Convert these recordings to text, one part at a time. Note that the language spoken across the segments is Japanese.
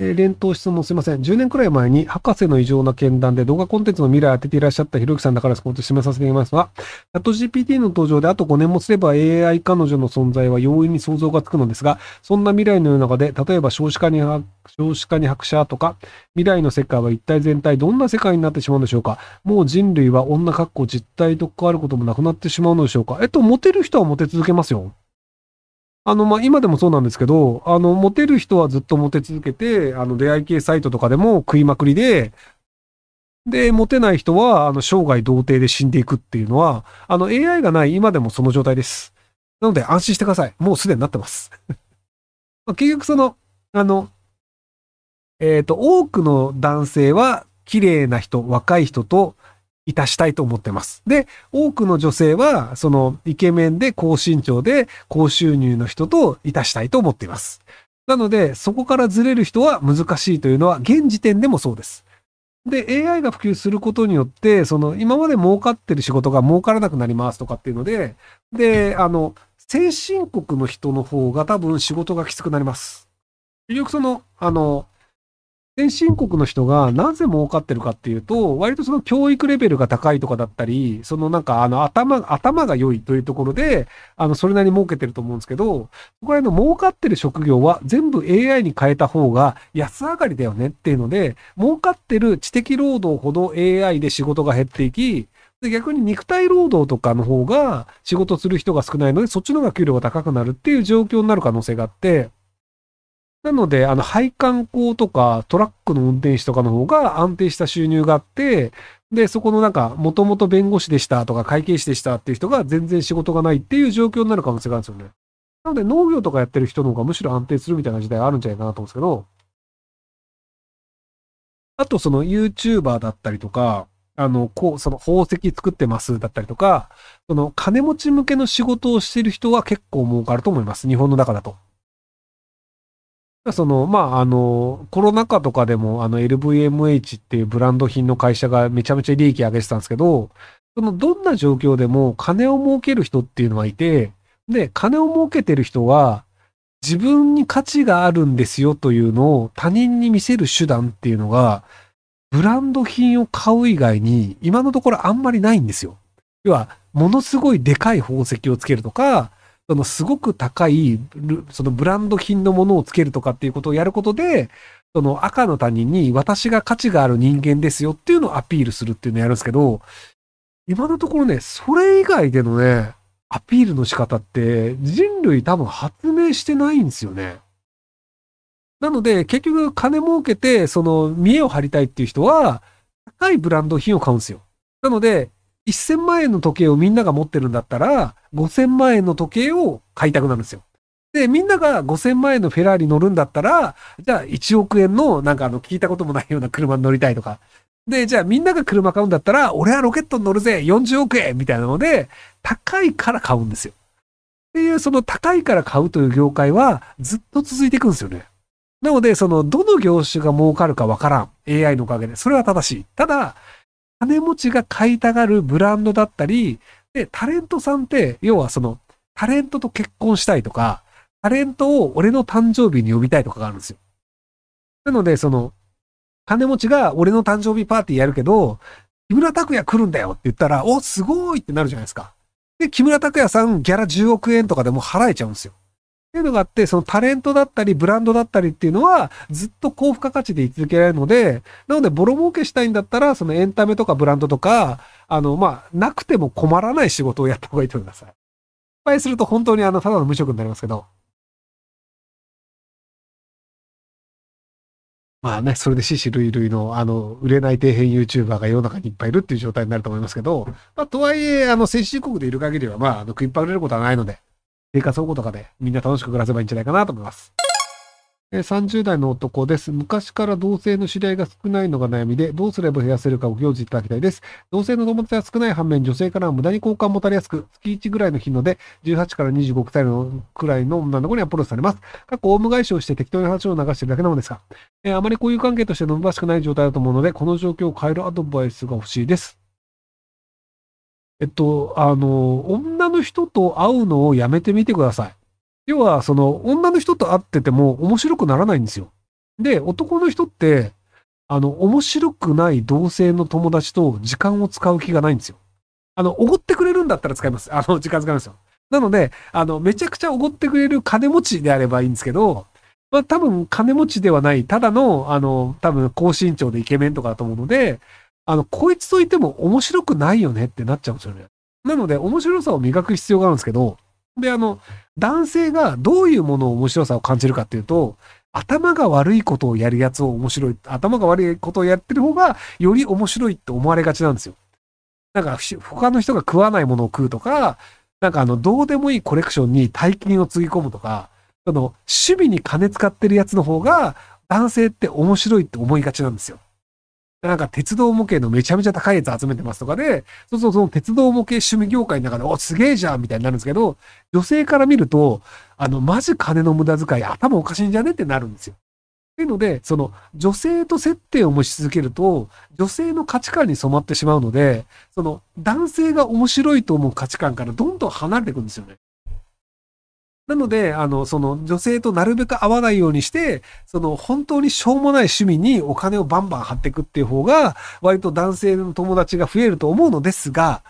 えー、連投質問すいません。10年くらい前に、博士の異常な検談で動画コンテンツの未来を当てていらっしゃったひろゆきさんだからこうと締めさせていただきますが、チャット GPT の登場であと5年もすれば AI 彼女の存在は容易に想像がつくのですが、そんな未来の世の中で、例えば少子化に、少子化に拍車とか、未来の世界は一体全体どんな世界になってしまうんでしょうかもう人類は女格好実体と関わることもなくなってしまうのでしょうかえっと、モテる人はモテ続けますよ。あの、まあ、今でもそうなんですけど、あの、モテる人はずっとモテ続けて、あの、出会い系サイトとかでも食いまくりで、で、モテない人は、あの、生涯童貞で死んでいくっていうのは、あの、AI がない今でもその状態です。なので、安心してください。もうすでになってます。結局その、あの、えっ、ー、と、多くの男性は、綺麗な人、若い人といたしたいと思ってます。で、多くの女性は、そのイケメンで高身長で高収入の人といたしたいと思っています。なので、そこからずれる人は難しいというのは現時点でもそうです。で、AI が普及することによって、その今まで儲かってる仕事が儲からなくなりますとかっていうので、で、あの、先進国の人の方が多分仕事がきつくなります。結局その、あの、先進国の人がなぜ儲かってるかっていうと、割とその教育レベルが高いとかだったり、そのなんかあの頭、頭が良いというところで、あの、それなりに儲けてると思うんですけど、そこらの儲かってる職業は全部 AI に変えた方が安上がりだよねっていうので、儲かってる知的労働ほど AI で仕事が減っていき、逆に肉体労働とかの方が仕事する人が少ないので、そっちの方が給料が高くなるっていう状況になる可能性があって、なので、あの、配管工とかトラックの運転手とかの方が安定した収入があって、で、そこのなんか、もともと弁護士でしたとか会計士でしたっていう人が全然仕事がないっていう状況になる可能性があるんですよね。なので、農業とかやってる人の方がむしろ安定するみたいな時代あるんじゃないかなと思うんですけど、あとその YouTuber だったりとか、あの、こう、その宝石作ってますだったりとか、その金持ち向けの仕事をしてる人は結構儲かると思います。日本の中だと。その、まあ、あの、コロナ禍とかでも、あの、LVMH っていうブランド品の会社がめちゃめちゃ利益上げてたんですけど、その、どんな状況でも金を儲ける人っていうのはいて、で、金を儲けてる人は、自分に価値があるんですよというのを他人に見せる手段っていうのが、ブランド品を買う以外に、今のところあんまりないんですよ。要は、ものすごいでかい宝石をつけるとか、そのすごく高い、そのブランド品のものをつけるとかっていうことをやることで、その赤の他人に私が価値がある人間ですよっていうのをアピールするっていうのをやるんですけど、今のところね、それ以外でのね、アピールの仕方って人類多分発明してないんですよね。なので、結局金儲けて、その見栄を張りたいっていう人は、高いブランド品を買うんですよ。なので、1000万円の時計をみんなが持ってるんだったら、5000万円の時計を買いたくなるんですよ。で、みんなが5000万円のフェラーリ乗るんだったら、じゃあ1億円のなんかあの聞いたこともないような車に乗りたいとか。で、じゃあみんなが車買うんだったら、俺はロケットに乗るぜ !40 億円みたいなので、高いから買うんですよ。っていう、その高いから買うという業界はずっと続いていくんですよね。なので、その、どの業種が儲かるかわからん。AI のおかげで。それは正しい。ただ、金持ちが買いたがるブランドだったり、で、タレントさんって、要はその、タレントと結婚したいとか、タレントを俺の誕生日に呼びたいとかがあるんですよ。なので、その、金持ちが俺の誕生日パーティーやるけど、木村拓哉来るんだよって言ったら、お、すごいってなるじゃないですか。で、木村拓哉さんギャラ10億円とかでも払えちゃうんですよ。っていうのがあって、そのタレントだったり、ブランドだったりっていうのは、ずっと高付加価値で居続けられるので、なので、ボロ儲けしたいんだったら、そのエンタメとかブランドとか、あの、まあ、なくても困らない仕事をやった方がいいと思います。失敗すると本当にあの、ただの無職になりますけど。まあね、それで死死類類の、あの、売れない底辺 YouTuber が世の中にいっぱいいるっていう状態になると思いますけど、まあ、とはいえ、あの、先進国でいる限りは、まあ、あの、食いっぱれることはないので、生活保護とかでみんな楽しく暮らせばいいんじゃないかなと思います。30代の男です。昔から同性の知り合いが少ないのが悩みで、どうすれば増やせるかをご教示いただきたいです。同性の友達は少ない反面、女性からは無駄に交換もたれやすく、月1ぐらいの頻度で、18から25歳のくらいの女の子にアプローチされます。過去、オウム返しをして適当に話を流しているだけなのですが、えー、あまり交友関係として伸ばしくない状態だと思うので、この状況を変えるアドバイスが欲しいです。えっと、あの、女の人と会うのをやめてみてください。要は、その、女の人と会ってても面白くならないんですよ。で、男の人って、あの、面白くない同性の友達と時間を使う気がないんですよ。あの、おごってくれるんだったら使います。あの、時間使いますよ。なので、あの、めちゃくちゃおごってくれる金持ちであればいいんですけど、まあ多分金持ちではない、ただの、あの、多分高身長でイケメンとかだと思うので、あの、こいつといても面白くないよねってなっちゃうんですよね。なので、面白さを磨く必要があるんですけど、で、あの、男性がどういうものを面白さを感じるかっていうと、頭が悪いことをやるやつを面白い、頭が悪いことをやってる方が、より面白いって思われがちなんですよ。なんか、他の人が食わないものを食うとか、なんかあの、どうでもいいコレクションに大金をつぎ込むとか、その、趣味に金使ってるやつの方が、男性って面白いって思いがちなんですよ。なんか鉄道模型のめちゃめちゃ高いやつ集めてますとかで、そうそうその鉄道模型趣味業界の中で、お、すげえじゃんみたいになるんですけど、女性から見ると、あの、マジ金の無駄遣い頭おかしいんじゃねってなるんですよ。っていうので、その、女性と接点を持ち続けると、女性の価値観に染まってしまうので、その、男性が面白いと思う価値観からどんどん離れていくんですよね。なので、あの、その女性となるべく会わないようにして、その本当にしょうもない趣味にお金をバンバン張っていくっていう方が、割と男性の友達が増えると思うのですが、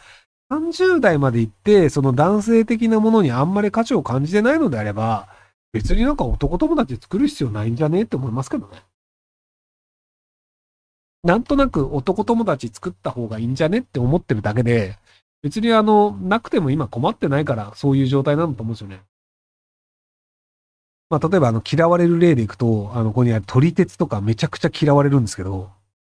30代まで行って、その男性的なものにあんまり価値を感じてないのであれば、別になんか男友達作る必要ないんじゃねって思いますけどね。なんとなく男友達作った方がいいんじゃねって思ってるだけで、別にあの、なくても今困ってないからそういう状態なんだと思うんですよね。まあ、例えば、あの、嫌われる例でいくと、あの、ここにある撮り鉄とかめちゃくちゃ嫌われるんですけど、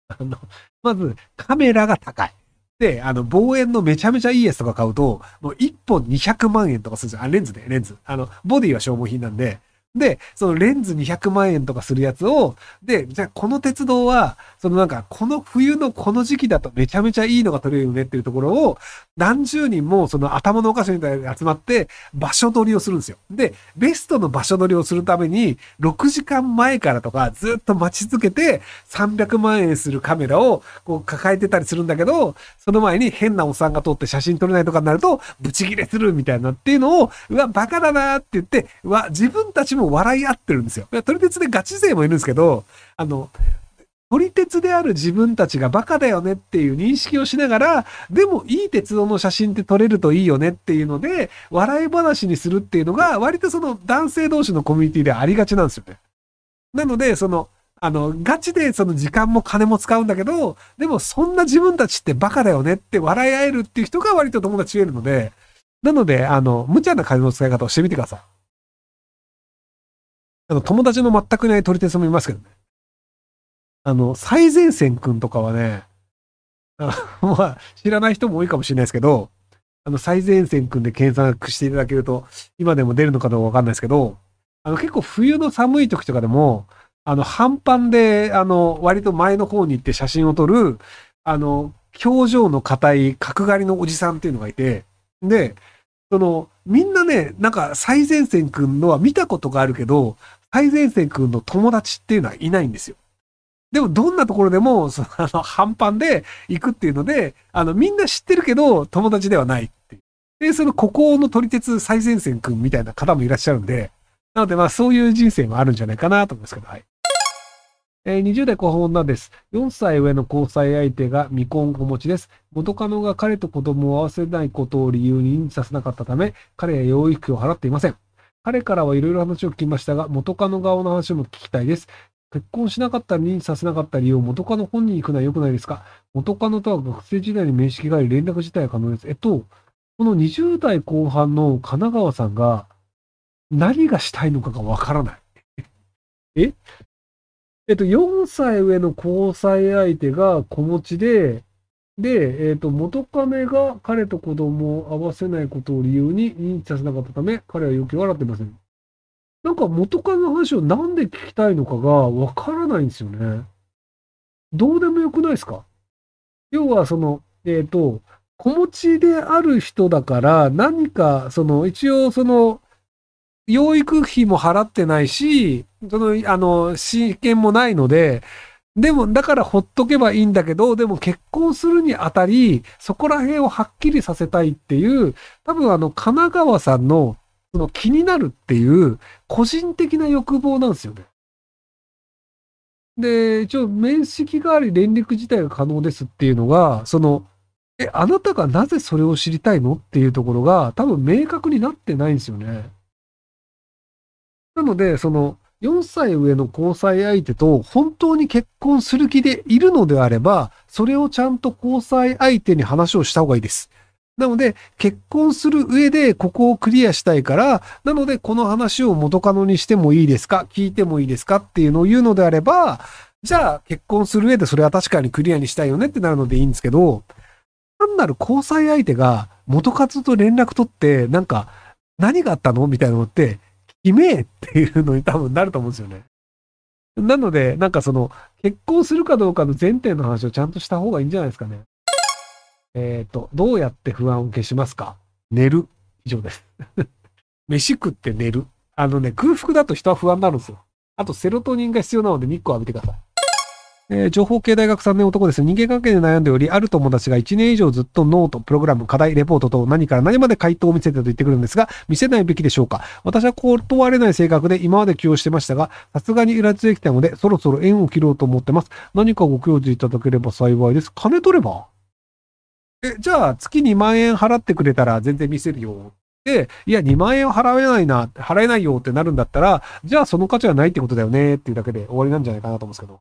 あの、まず、カメラが高い。で、あの、望遠のめちゃめちゃいいやつとか買うと、もう1本200万円とかするんですよ。あ、レンズで、レンズ。あの、ボディは消耗品なんで、で、そのレンズ200万円とかするやつを、で、じゃあこの鉄道は、そのなんか、この冬のこの時期だとめちゃめちゃいいのが撮れるよねっていうところを、何十人もその頭のお菓子みたいに集まって場所取りをするんですよ。で、ベストの場所取りをするために、6時間前からとかずっと待ち続けて、300万円するカメラをこう抱えてたりするんだけど、その前に変なおっさんが通って写真撮れないとかになると、ブチギレするみたいなっていうのを、うわ、バカだなって言って、うわ、自分たちも笑い合ってるんですよ。撮り鉄でガチ勢もいるんですけど、あの、撮り鉄である自分たちがバカだよねっていう認識をしながら、でもいい鉄道の写真って撮れるといいよねっていうので、笑い話にするっていうのが、割とその男性同士のコミュニティでありがちなんですよね。なので、その、あの、ガチでその時間も金も使うんだけど、でもそんな自分たちってバカだよねって笑い合えるっていう人が割と友達増えるので、なので、あの、無茶な金の使い方をしてみてください。あの、友達の全くいない撮り鉄もいますけどね。あの、最前線くんとかはね、あ まあ、知らない人も多いかもしれないですけど、あの、最前線くんで検索していただけると、今でも出るのかどうかわかんないですけど、あの、結構冬の寒い時とかでも、あの、半パンで、あの、割と前の方に行って写真を撮る、あの、表情の硬い角刈りのおじさんっていうのがいて、で、その、みんなね、なんか最前線くんのは見たことがあるけど、最前線くんの友達っていうのはいないんですよ。でもどんなところでも、その、あの、半パンで行くっていうので、あの、みんな知ってるけど、友達ではないっていう。で、その、孤高の撮り鉄最前線くんみたいな方もいらっしゃるんで、なので、まあ、そういう人生もあるんじゃないかなと思いますけど、はい。えー、20代後半女です。4歳上の交際相手が未婚子持ちです。元カノが彼と子供を合わせないことを理由に認知させなかったため、彼は養育費を払っていません。彼からはいろいろ話を聞きましたが、元カノ側の話も聞きたいです。結婚しなかったり認知させなかった理由を元カノ本人に行くのは良くないですか？元カノとは学生時代に面識があり連絡自体は可能です。えっと、この20代後半の神奈川さんが何がしたいのかがわからない。え？えっと、4歳上の交際相手が子持ちで、で、えっと、元カノが彼と子供を会わせないことを理由に認知させなかったため、彼は要求を払ってません。なんか元カノの話をなんで聞きたいのかがわからないんですよね。どうでもよくないですか？要はその、えっ、ー、と、子持ちである人だから、何か、その、一応その、養育費も払ってないし、その、あの、親権もないので、でも、だからほっとけばいいんだけど、でも結婚するにあたり、そこら辺をはっきりさせたいっていう、多分あの、神奈川さんのその気になるっていう個人的な欲望なんですよね。で、一応、面識があり連絡自体が可能ですっていうのが、その、え、あなたがなぜそれを知りたいのっていうところが多分明確になってないんですよね。なので、その、4歳上の交際相手と本当に結婚する気でいるのであれば、それをちゃんと交際相手に話をした方がいいです。なので、結婚する上でここをクリアしたいから、なのでこの話を元カノにしてもいいですか聞いてもいいですかっていうのを言うのであれば、じゃあ結婚する上でそれは確かにクリアにしたいよねってなるのでいいんですけど、単なる交際相手が元カノと連絡取って、なんか、何があったのみたいなのって、悲鳴っていうのに多分なると思うんですよね。なので、なんかその、結婚するかどうかの前提の話をちゃんとした方がいいんじゃないですかね。えっ、ー、と、どうやって不安を消しますか？寝る。以上です。飯食って寝る。あのね、空腹だと人は不安になるんですよ。あと、セロトニンが必要なので日光浴びてください。えー、情報系大学3年男です。人間関係で悩んでおり、ある友達が1年以上ずっとノート、プログラム、課題、レポートと何から何まで回答を見せてと言ってくるんですが、見せないべきでしょうか私は断れない性格で今まで起用してましたが、さすがにイラついてきたので、そろそろ縁を切ろうと思ってます。何かご教示いただければ幸いです。金取れば？え、じゃあ月2万円払ってくれたら全然見せるよ。で、いや、2万円は払えないな、払えないよってなるんだったら、じゃあその価値はないってことだよねっていうだけで終わりなんじゃないかなと思うんですけど。